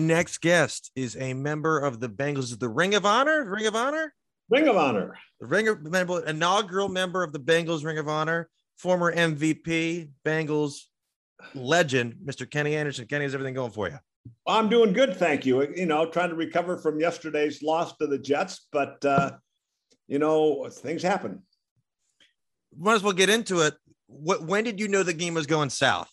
Next guest is a member of the Bengals, the Ring of Honor, Ring of Honor, Ring of Honor, the Ring of member, inaugural member of the Bengals Ring of Honor, former MVP, Bengals legend, Mr. Kenny Anderson. Kenny, is everything going for you? I'm doing good, thank you. You know, trying to recover from yesterday's loss to the Jets, but uh, you know, things happen. Might as well get into it. What? When did you know the game was going south?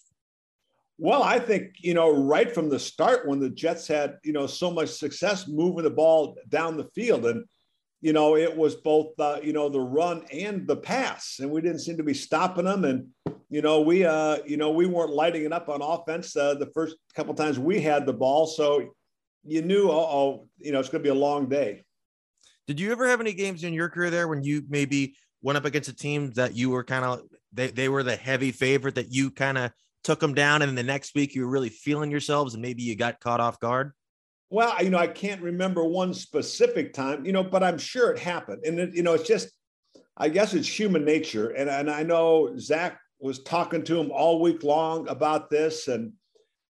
Well, I think, you know, right from the start when the Jets had, you know, so much success moving the ball down the field. And, you know, it was both, uh, you know, the run and the pass. And we didn't seem to be stopping them. And, you know, we, uh, you know, we weren't lighting it up on offense uh, the first couple times we had the ball. So you knew, oh, you know, it's going to be a long day. Did you ever have any games in your career there when you maybe went up against a team that you were kind of, they, they were the heavy favorite that you kind of, took them down, and then the next week you were really feeling yourselves, and maybe you got caught off guard? Well, you know, I can't remember one specific time, you know, but I'm sure it happened. And it, you know, it's just, I guess it's human nature. And and I know Zac was talking to him all week long about this, and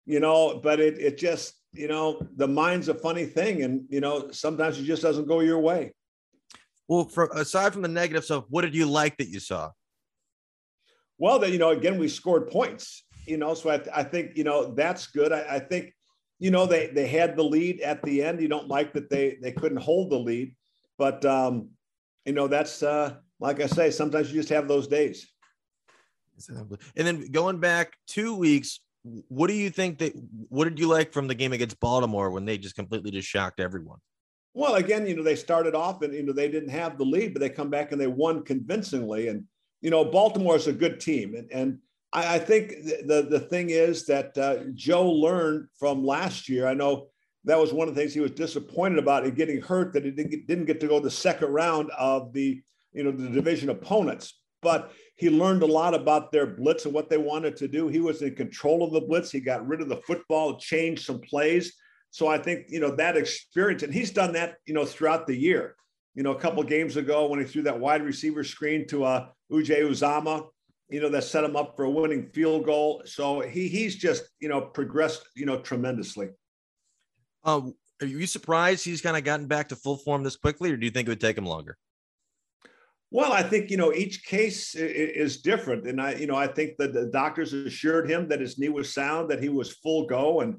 you know, but it it just, you know, the mind's a funny thing, and you know, sometimes it just doesn't go your way. Well, for aside from the negative stuff, what did you like that you saw? Well, that you know, again, we scored points you know, so I, I think, you know, that's good. I, I, think, you know, they, they had the lead at the end. You don't like that they, they couldn't hold the lead, but, um, you know, that's, uh, like I say, sometimes you just have those days. And then going back two weeks, what do you think that, what did you like from the game against Baltimore when they just completely just shocked everyone? Well, again, you know, they started off and, you know, they didn't have the lead, but they come back and they won convincingly. And, you know, Baltimore is a good team. And, and I, I think the, the thing is that uh, Joe learned from last year. I know that was one of the things he was disappointed about in getting hurt that he didn't get, didn't get to go the second round of the you know the division opponents. But he learned a lot about their blitz and what they wanted to do. He was in control of the blitz. He got rid of the football, changed some plays. So I think you know that experience, and he's done that you know throughout the year. You know, a couple games ago when he threw that wide receiver screen to uh, Uche Uzomah, you know, that set him up for a winning field goal. So he he's just, you know, progressed, you know, tremendously. Um, are you surprised he's kind of gotten back to full form this quickly, or do you think it would take him longer? Well, I think you know each case is different, and I, you know, I think that the doctors assured him that his knee was sound, that he was full go, and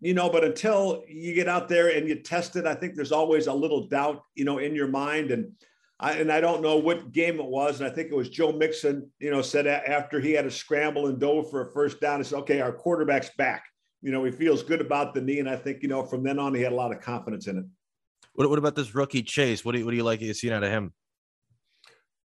you know, but until you get out there and you test it, I think there's always a little doubt, you know, in your mind, and I, and I don't know what game it was. And I think it was Joe Mixon, you know, said after he had a scramble and dove for a first down, he said, okay, our quarterback's back. You know, he feels good about the knee. And I think, you know, from then on, he had a lot of confidence in it. What, what about this rookie Chase? What do you, what do you like you seen out of him?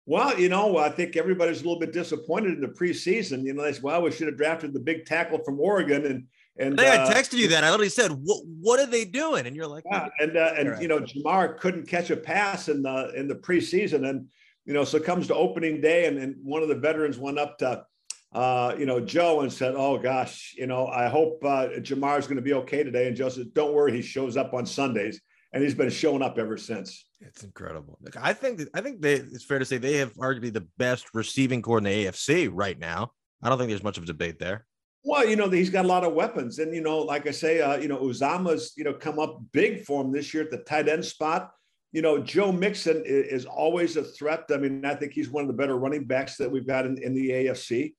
Well, you know, I think everybody's a little bit disappointed in the preseason. You know, they said, well, we should have drafted the big tackle from Oregon. And and I uh, texted you that. I literally said, "What what are they doing?" And you're like, yeah. And uh, and you know, Ja'Marr couldn't catch a pass in the in the preseason, and you know, so it comes to opening day, and, and one of the veterans went up to uh, you know Joe and said, "Oh gosh, you know, I hope uh, Ja'Marr is going to be okay today." And Joe says, "Don't worry, he shows up on Sundays." And he's been showing up ever since. It's incredible. I think I think they, it's fair to say they have arguably the best receiving corps in the AFC right now. I don't think there's much of a debate there. Well, you know, he's got a lot of weapons. And, you know, like I say, uh, you know, Uzomah's, you know, come up big for him this year at the tight end spot. You know, Joe Mixon is, is always a threat. I mean, I think he's one of the better running backs that we've got in, in the AFC.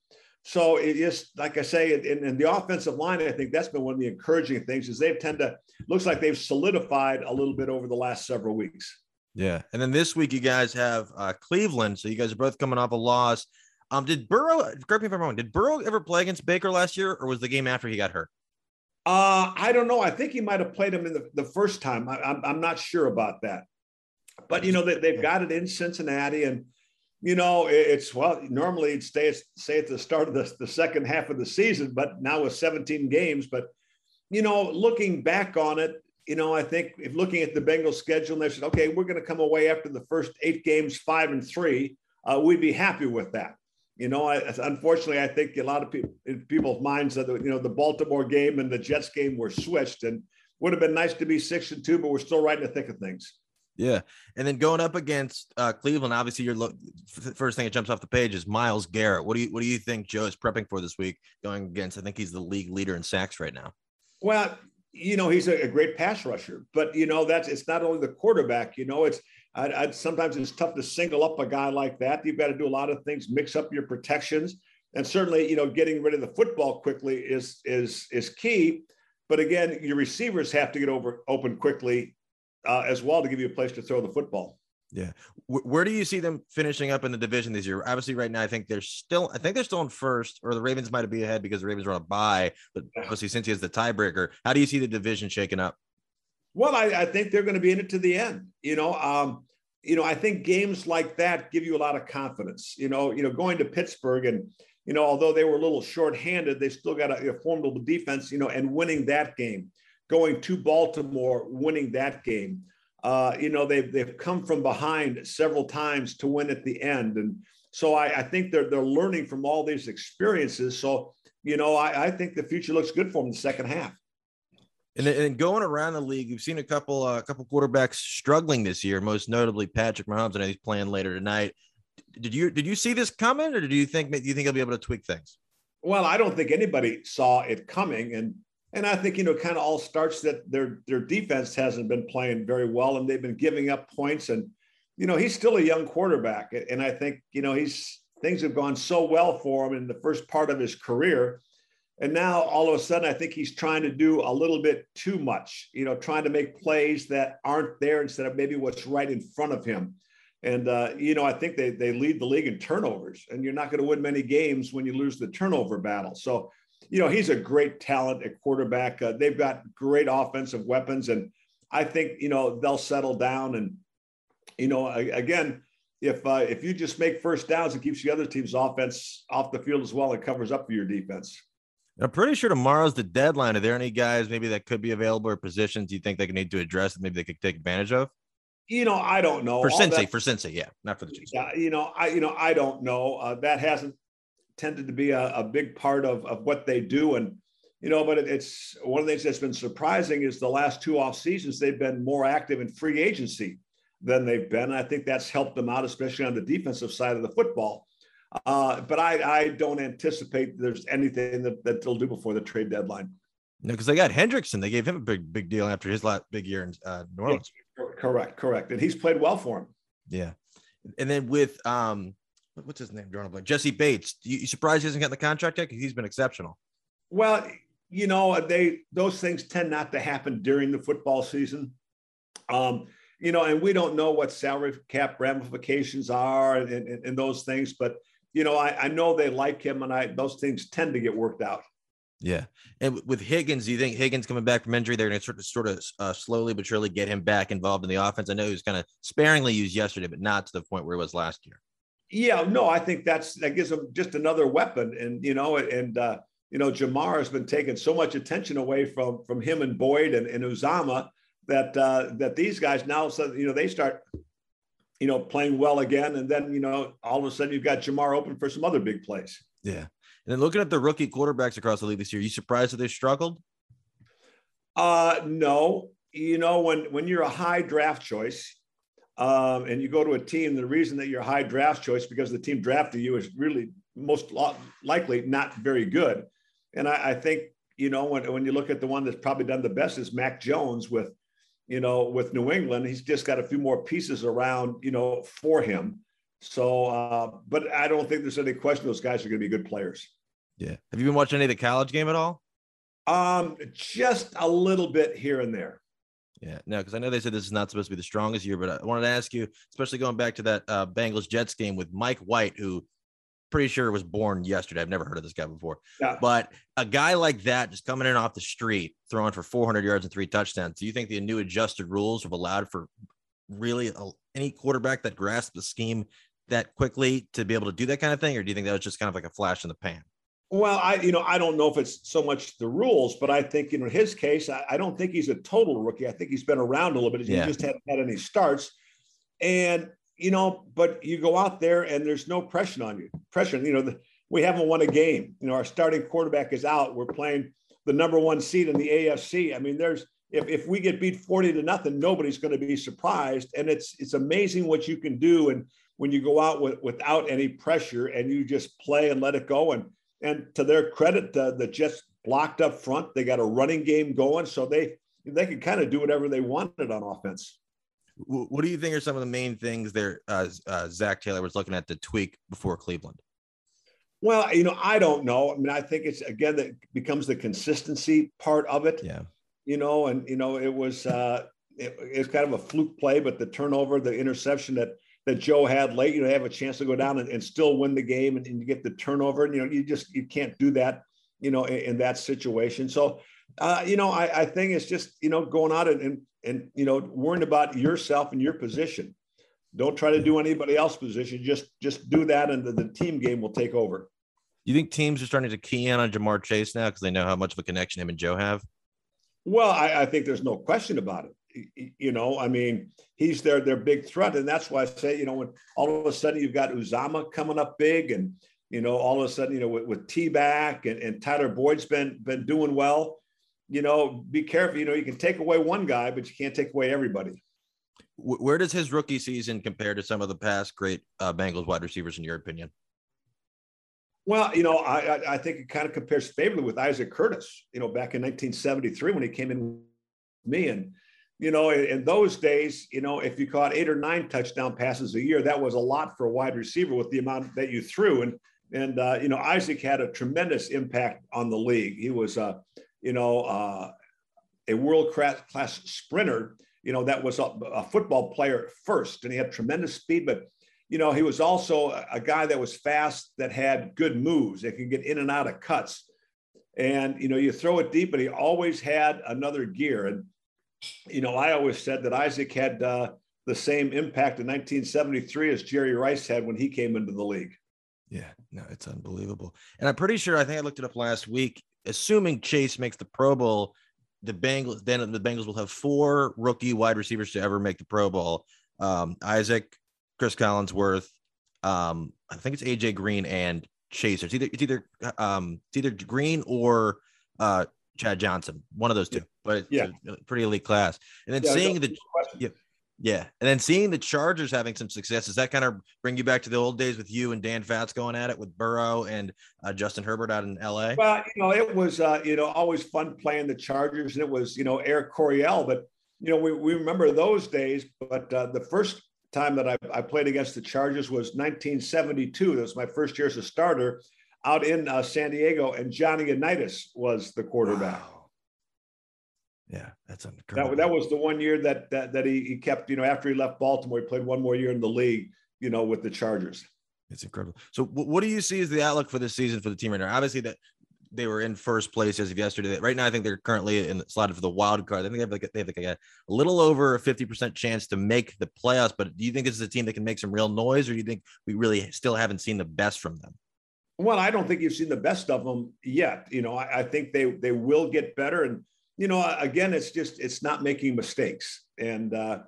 So it is, like I say, in, in, the offensive line, I think that's been one of the encouraging things is they've tend to, looks like they've solidified a little bit over the last several weeks. Yeah. And then this week you guys have uh, Cleveland. So you guys are both coming off a loss. Um, did Burrow? Correct me if I'm wrong. Did Burrow ever play against Baker last year, or was the game after he got hurt? Uh, I don't know. I think he might have played him in the, the first time. I, am I'm, I'm not sure about that. But you know they, they've got it in Cincinnati, and you know it's well normally it stays say at the start of the, the second half of the season, but now with 17 games. But you know, looking back on it, you know, I think if looking at the Bengals schedule, and they said, okay, we're going to come away after the first eight games, five and three, uh, we'd be happy with that. You know, I, unfortunately, I think a lot of people in people's minds that you know the Baltimore game and the Jets game were switched, and would have been nice to be six and two, but we're still right in the thick of things. Yeah, and then going up against uh, Cleveland, obviously, your lo- first thing that jumps off the page is Myles Garrett. What do you what do you think Joe is prepping for this week? Going against, I think he's the league leader in sacks right now. Well, you know, he's a, a, great pass rusher, but you know, that's it's not only the quarterback. You know, it's I'd, I'd, sometimes it's tough to single up a guy like that. You've got to do a lot of things, mix up your protections, and certainly, you know, getting rid of the football quickly is is is key. But again, your receivers have to get over open quickly uh, as well to give you a place to throw the football. Yeah. Where do you see them finishing up in the division this year? Obviously, right now, I think they're still, I think they're still in first, or the Ravens might be ahead because the Ravens are on a bye. But obviously, since he has the tiebreaker, how do you see the division shaking up? Well, I, I think they're going to be in it to the end. You know, um, you know, I think games like that give you a lot of confidence. You know, you know, going to Pittsburgh and you know, although they were a little short-handed, they still got a, a formidable defense. You know, and winning that game, going to Baltimore, winning that game uh, you know, they've, they've come from behind several times to win at the end. And so I, I think they're, they're learning from all these experiences. So, you know, I, I think the future looks good for them in the second half. And, and going around the league, we've seen a couple a uh, couple quarterbacks struggling this year, most notably Patrick Mahomes. I know he's playing later tonight. Did you did you see this coming, or do you think do you think he'll be able to tweak things? Well, I don't think anybody saw it coming, and and I think, you know, kind of all starts that their their defense hasn't been playing very well and they've been giving up points. And, you know, he's still a young quarterback. And I think, you know, he's things have gone so well for him in the first part of his career. And now all of a sudden, I think he's trying to do a little bit too much, you know, trying to make plays that aren't there instead of maybe what's right in front of him. And, uh, you know, I think they, they lead the league in turnovers, and you're not going to win many games when you lose the turnover battle. So you know, he's a great talent at quarterback. Uh, they've got great offensive weapons, and I think you know they'll settle down. And you know, again, if uh, if you just make first downs, it keeps the other team's offense off the field as well. It covers up for your defense. I'm pretty sure tomorrow's the deadline. Are there any guys maybe that could be available or positions you think they need to address that maybe they could take advantage of? You know, I don't know. For Cincy, for Cincy, yeah, not for the Chiefs. Yeah, you know, I you know I don't know. Uh, that hasn't tended to be a, a big part of, of what they do. And, you know, but it, it's one of the things that's been surprising is the last two off seasons, they've been more active in free agency than they've been. I think that's helped them out, especially on the defensive side of the football. Uh, but I, I don't anticipate there's anything that, that they'll do before the trade deadline. No, because they got Hendrickson. They gave him a big, big deal after his last big year in uh, New Orleans. Correct, correct. And he's played well for him. Yeah. And then with um what's his name? Drawing a blank. Jessie Bates. You, you surprised he hasn't gotten the contract yet? Because he's been exceptional. Well, you know, they those things tend not to happen during the football season. Um, you know, and we don't know what salary cap ramifications are and, and, and those things, but you know, I, I know they like him, and I those things tend to get worked out. Yeah, and with Higgins, do you think Higgins coming back from injury, they're going to sort of, sort of uh, slowly but surely get him back involved in the offense? I know he was kind of sparingly used yesterday, but not to the point where he was last year. Yeah, no, I think that's that gives him just another weapon, and you know, and uh, you know, Ja'Marr has been taking so much attention away from from him and Boyd and, and Uzomah that uh, that these guys now, so you know, they start, you know, playing well again, and then you know, all of a sudden you've got Ja'Marr open for some other big plays. Yeah, and then looking at the rookie quarterbacks across the league this year, you surprised that they struggled? Uh, no. You know, when when you're a high draft choice, um, and you go to a team, the reason that you're high draft choice because the team drafted you is really most likely not very good. And I, I, think, you know, when, when you look at the one that's probably done the best is Mac Jones with, you know, with New England, he's just got a few more pieces around, you know, for him. So, uh, but I don't think there's any question those guys are going to be good players. Yeah. Have you been watching any of the college game at all? Um, just a little bit here and there. Yeah, no, because I know they said this is not supposed to be the strongest year, but I wanted to ask you, especially going back to that uh, Bengals Jets game with Mike White, who pretty sure it was born yesterday. I've never heard of this guy before. Yeah. But a guy like that just coming in off the street, throwing for 400 yards and three touchdowns. Do you think the new adjusted rules have allowed for really any quarterback that grasps the scheme that quickly to be able to do that kind of thing, or do you think that was just kind of like a flash in the pan? Well, I you know I don't know if it's so much the rules, but I think you know in his case, I, I don't think he's a total rookie. I think he's been around a little bit. He yeah. just hadn't had any starts, and you know, but you go out there and there's no pressure on you. Pressure, you know, the, we haven't won a game. You know, our starting quarterback is out. We're playing the number one seed in the AFC. I mean, there's if, if we get beat 40 to nothing, nobody's going to be surprised. And it's it's amazing what you can do and when you go out with, without any pressure and you just play and let it go. And and to their credit, uh, the Jets blocked up front. They got a running game going, so they they can kind of do whatever they wanted on offense. What do you think are some of the main things there? Uh, uh, Zac Taylor was looking at the tweak before Cleveland. Well, you know, I don't know. I mean, I think it's again that becomes the consistency part of it. Yeah. You know, and you know, it was uh, it, it's kind of a fluke play, but the turnover, the interception that that Joe had late, you know, have a chance to go down and, and still win the game and, and, you get the turnover. And, you know, you just you can't do that, you know, in, in that situation. So, uh, you know, I, I think it's just, you know, going out and, and and you know, worrying about yourself and your position. Don't try to do anybody else's position. Just just do that, and the, the team game will take over. You think teams are starting to key in on Ja'Marr Chase now because they know how much of a connection him and Joe have? Well, I, I think there's no question about it you know, I mean, he's their their big threat, and that's why I say, you know, when all of a sudden you've got Uzomah coming up big, and you know, all of a sudden, you know, with, with T back and, and Tyler Boyd's been been doing well. You know, be careful. You know, you can take away one guy, but you can't take away everybody. Where does his rookie season compare to some of the past great uh, Bengals wide receivers, in your opinion? Well, you know, I, I think it kind of compares favorably with Isaac Curtis. You know, back in 1973 when he came in me and you know, in, those days, you know, if you caught eight or nine touchdown passes a year, that was a lot for a wide receiver with the amount that you threw. And and uh, you know, Isaac had a tremendous impact on the league. He was, uh, you know, uh, a world class sprinter. You know, that was a, a, football player first, and he had tremendous speed. But you know, he was also a, guy that was fast, that had good moves, that could get in and out of cuts. And you know, you throw it deep, but he always had another gear. And you know, I always said that Isaac had uh, the same impact in 1973 as Jerry Rice had when he came into the league. Yeah, no, it's unbelievable. And I'm pretty sure, I think I looked it up last week, assuming Chase makes the Pro Bowl, the Bengals, then the Bengals will have four rookie wide receivers to ever make the Pro Bowl. Um, Isaac, Cris Collinsworth, um, I think it's AJ Green and Chase. It's either it's either um, it's either Green or uh, Chad Johnson, one of those two, but yeah, pretty elite class. And then yeah, seeing the yeah, yeah, and then seeing the Chargers having some success, does that kind of bring you back to the old days with you and Dan Fouts going at it with Burrow and uh, Justin Herbert out in L.A.? Well, you know, it was uh, you know always fun playing the Chargers, and it was you know Air Coryell, but you know we, we remember those days. But uh, the first time that I, I played against the Chargers was 1972. That was my first year as a starter out in uh, San Diego, and Johnny Unitas was the quarterback. Wow. Yeah, that's incredible. That, that was the one year that that, that he, he kept. You know, after he left Baltimore, he played one more year in the league. You know, with the Chargers. It's incredible. So, what do you see as the outlook for this season for the team right now? Obviously, that they were in first place as of yesterday. Right now, I think they're currently in the slotted for the wild card. I think they have like they have like a, a little over a fifty percent chance to make the playoffs. But do you think this is a team that can make some real noise, or do you think we really still haven't seen the best from them? Well, I don't think you've seen the best of them yet. You know, I, I, think they they will get better. And you know, again, it's just it's not making mistakes. And uh,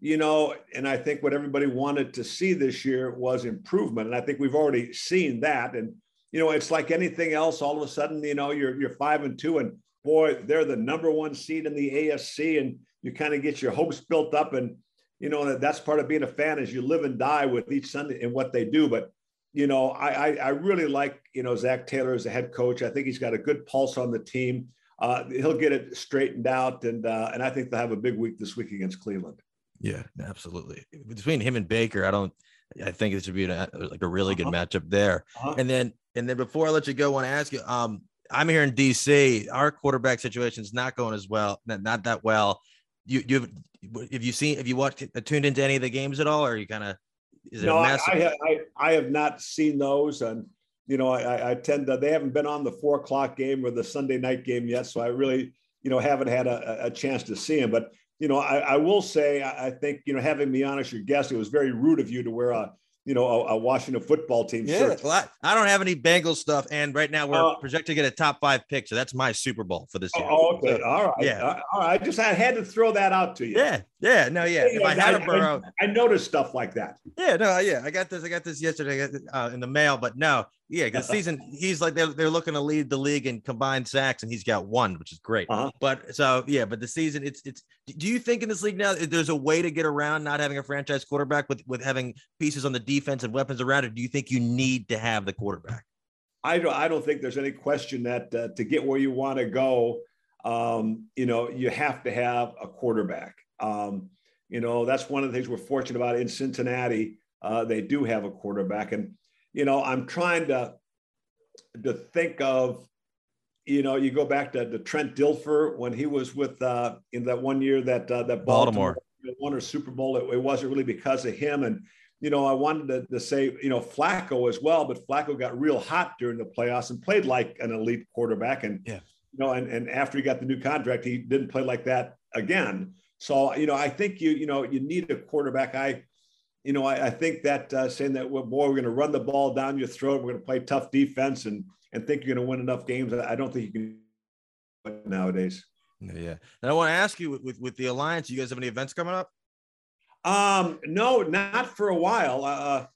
you know, and I think what everybody wanted to see this year was improvement. And I think we've already seen that. And you know, it's like anything else. All of a sudden, you know, you're you're five and two, and boy, they're the number one seed in the AFC, and you kind of get your hopes built up. And you know, that's part of being a fan is you live and die with each Sunday and what they do. But you know, I, I, I really like you know Zac Taylor as a head coach. I think he's got a good pulse on the team. Uh, he'll get it straightened out, and uh, and I think they'll have a big week this week against Cleveland. Yeah, absolutely. Between him and Baker, I don't. I think it should be a, like a really good uh-huh. matchup there. Uh-huh. And then and then before I let you go, I want to ask you. Um, I'm here in DC. Our quarterback situation is not going as well, not, not that well. You you have you seen have you watched tuned into any of the games at all, or are you kind of is it no, I, I, I, I, have not seen those. And, you know, I, I tend to, they haven't been on the four o'clock game or the Sunday night game yet. So I really, you know, haven't had a, a chance to see them. But, you know, I, I will say, I think, you know, having me on as your guest, it was very rude of you to wear a, you know, a, a, Washington football team yeah, shirt. Well, I, I, don't have any Bengals stuff, and right now we're uh, projected to get a top five pick, so that's my Super Bowl for this year. Oh, okay, so, all right, yeah, uh, all right. I just I had to throw that out to you. Yeah, yeah, no, yeah. if I had a Burrow, I, I, noticed stuff like that. Yeah, no, yeah. I got this. I got this yesterday uh, in the mail, but no, yeah, the season he's like they're, they're looking to lead the league in combined sacks, and he's got one, which is great. Uh-huh. But so yeah, but the season it's it's. Do you think in this league now there's a way to get around not having a franchise quarterback with with having pieces on the defense and weapons around it? Do you think you need to have the quarterback? I don't, I don't think there's any question that uh, to get where you want to go, um, you know, you have to have a quarterback. Um, you know, that's one of the things we're fortunate about in Cincinnati. Uh, they do have a quarterback, and you know, I'm trying to to think of, you know, you go back to, to Trent Dilfer when he was with uh, in that one year that uh, that Baltimore, Baltimore won a Super Bowl. It, it wasn't really because of him, and you know, I wanted to, to, say, you know, Flacco as well, but Flacco got real hot during the playoffs and played like an elite quarterback. And, yeah. you know, and, and after he got the new contract, he didn't play like that again. So, you know, I think you, you know, you need a quarterback. I, you know, I, I think that uh, saying that, well, boy, we're going to run the ball down your throat. We're going to play tough defense and, and think you're going to win enough games. I don't think you can nowadays. Yeah. And I want to ask you with, with, the Alliance, you guys have any events coming up? Um, no, not for a while. Uh,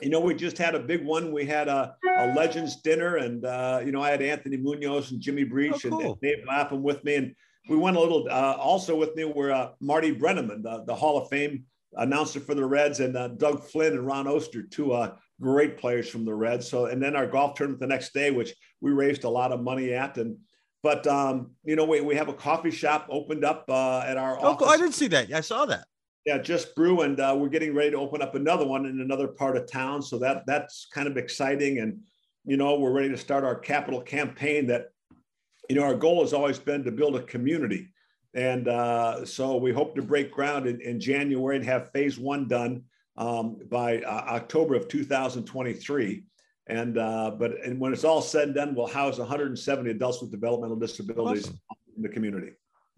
you know, we just had a big one. We had a, a Legends dinner, and uh, you know, I had Anthony Munoz and Jimmy Breech oh, cool. and, and, Dave Lapham with me, and we went a little. Uh, also with me were uh, Marty Brennaman, the, the Hall of Fame announcer for the Reds, and uh, Doug Flynn and Ron Oester, two uh, great players from the Reds. So, and then our golf tournament the next day, which we raised a lot of money at, and but um, you know, we, we have a coffee shop opened up uh, at our oh, office. I didn't see that. Yeah, I saw that. Yeah, just brew, and uh, we're getting ready to open up another one in another part of town. So that that's kind of exciting, and you know we're ready to start our capital campaign. That you know our goal has always been to build a community, and uh, so we hope to break ground in, in January and have phase one done um, by uh, October of 2023. And uh, but and when it's all said and done, we'll house 170 adults with developmental disabilities awesome. in the community.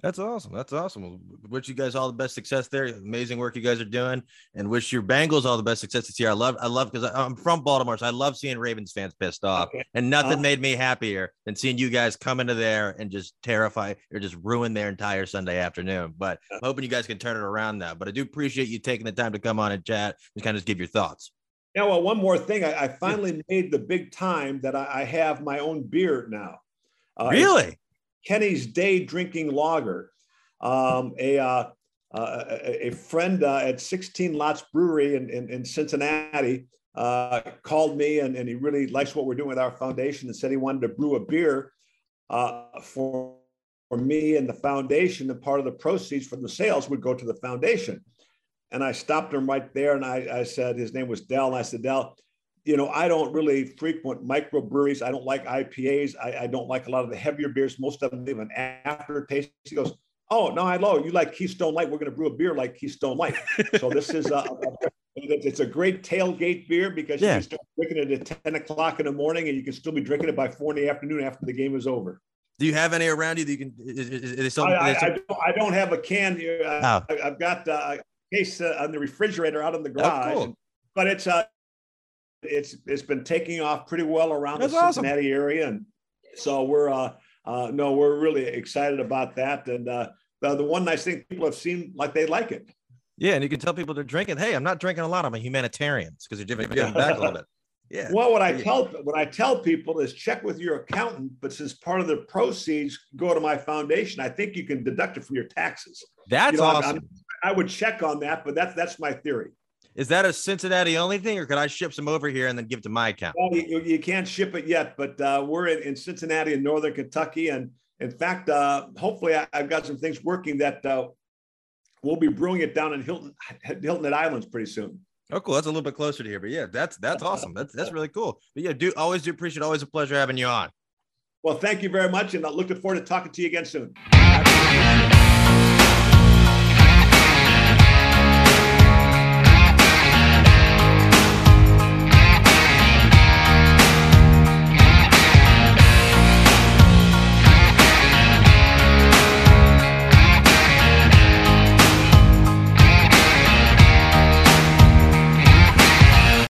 That's awesome. That's awesome. Wish you guys all the best success there. Amazing work you guys are doing, and wish your Bengals all the best success this year. I love, I love because I'm from Baltimore, so I love seeing Ravens fans pissed off, okay. and nothing uh, made me happier than seeing you guys come into there and just terrify or just ruin their entire Sunday afternoon. But I'm hoping you guys can turn it around now. But I do appreciate you taking the time to come on and chat and kind of give your thoughts. Yeah, well, one more thing. I, I finally made the big time that I, I have my own beer now. Uh, really? Kenny's Day Drinking Lager. Um, a, uh, uh, a friend uh, at 16 Lots Brewery in, in, in Cincinnati uh, called me and, and he really likes what we're doing with our foundation and said he wanted to brew a beer uh, for, for me and the foundation. And part of the proceeds from the sales would go to the foundation. And I stopped him right there and I, I said, his name was Dell. And I said, Dell, you know, I don't really frequent microbreweries. I don't like IPAs. I, I, don't like a lot of the heavier beers. Most of them leave an aftertaste. He goes, Oh, no, I know you like Keystone Light. We're going to brew a beer like Keystone Light. So this is a, it's a great tailgate beer because yeah. you can start drinking it at 10 o'clock in the morning and you can still be drinking it by four in the afternoon after the game is over. Do you have any around you that you can? Is, is I, I, I, don't, I, don't, have a can here. Oh. I, have got uh, a case uh, on the refrigerator out in the garage, oh, cool. but it's uh, it's it's been taking off pretty well around That's the Cincinnati awesome. area, and so we're uh, uh, no, we're really excited about that. And uh, the, the one nice thing people have seen like they like it. Yeah, and you can tell people they're drinking. Hey, I'm not drinking a lot. I'm a humanitarian because they're giving yeah. back a little bit. Yeah. Well, what I tell what I tell people is check with your accountant, but since part of the proceeds go to my foundation, I think you can deduct it from your taxes. That's you know, awesome. I, I would check on that, but that's that's my theory. Is that a Cincinnati only thing, or could I ship some over here and then give it to my account? Well, you, you can't ship it yet, but uh, we're in, in, Cincinnati in northern Kentucky, and in fact, uh, hopefully, I, have got some things working that uh, we'll be brewing it down in Hilton Hilton Head Islands pretty soon. Oh, cool. That's a little bit closer to here, but yeah, that's that's awesome. That's that's really cool. But yeah, do always do appreciate. Always a pleasure having you on. Well, thank you very much, and I'm looking forward to talking to you again soon.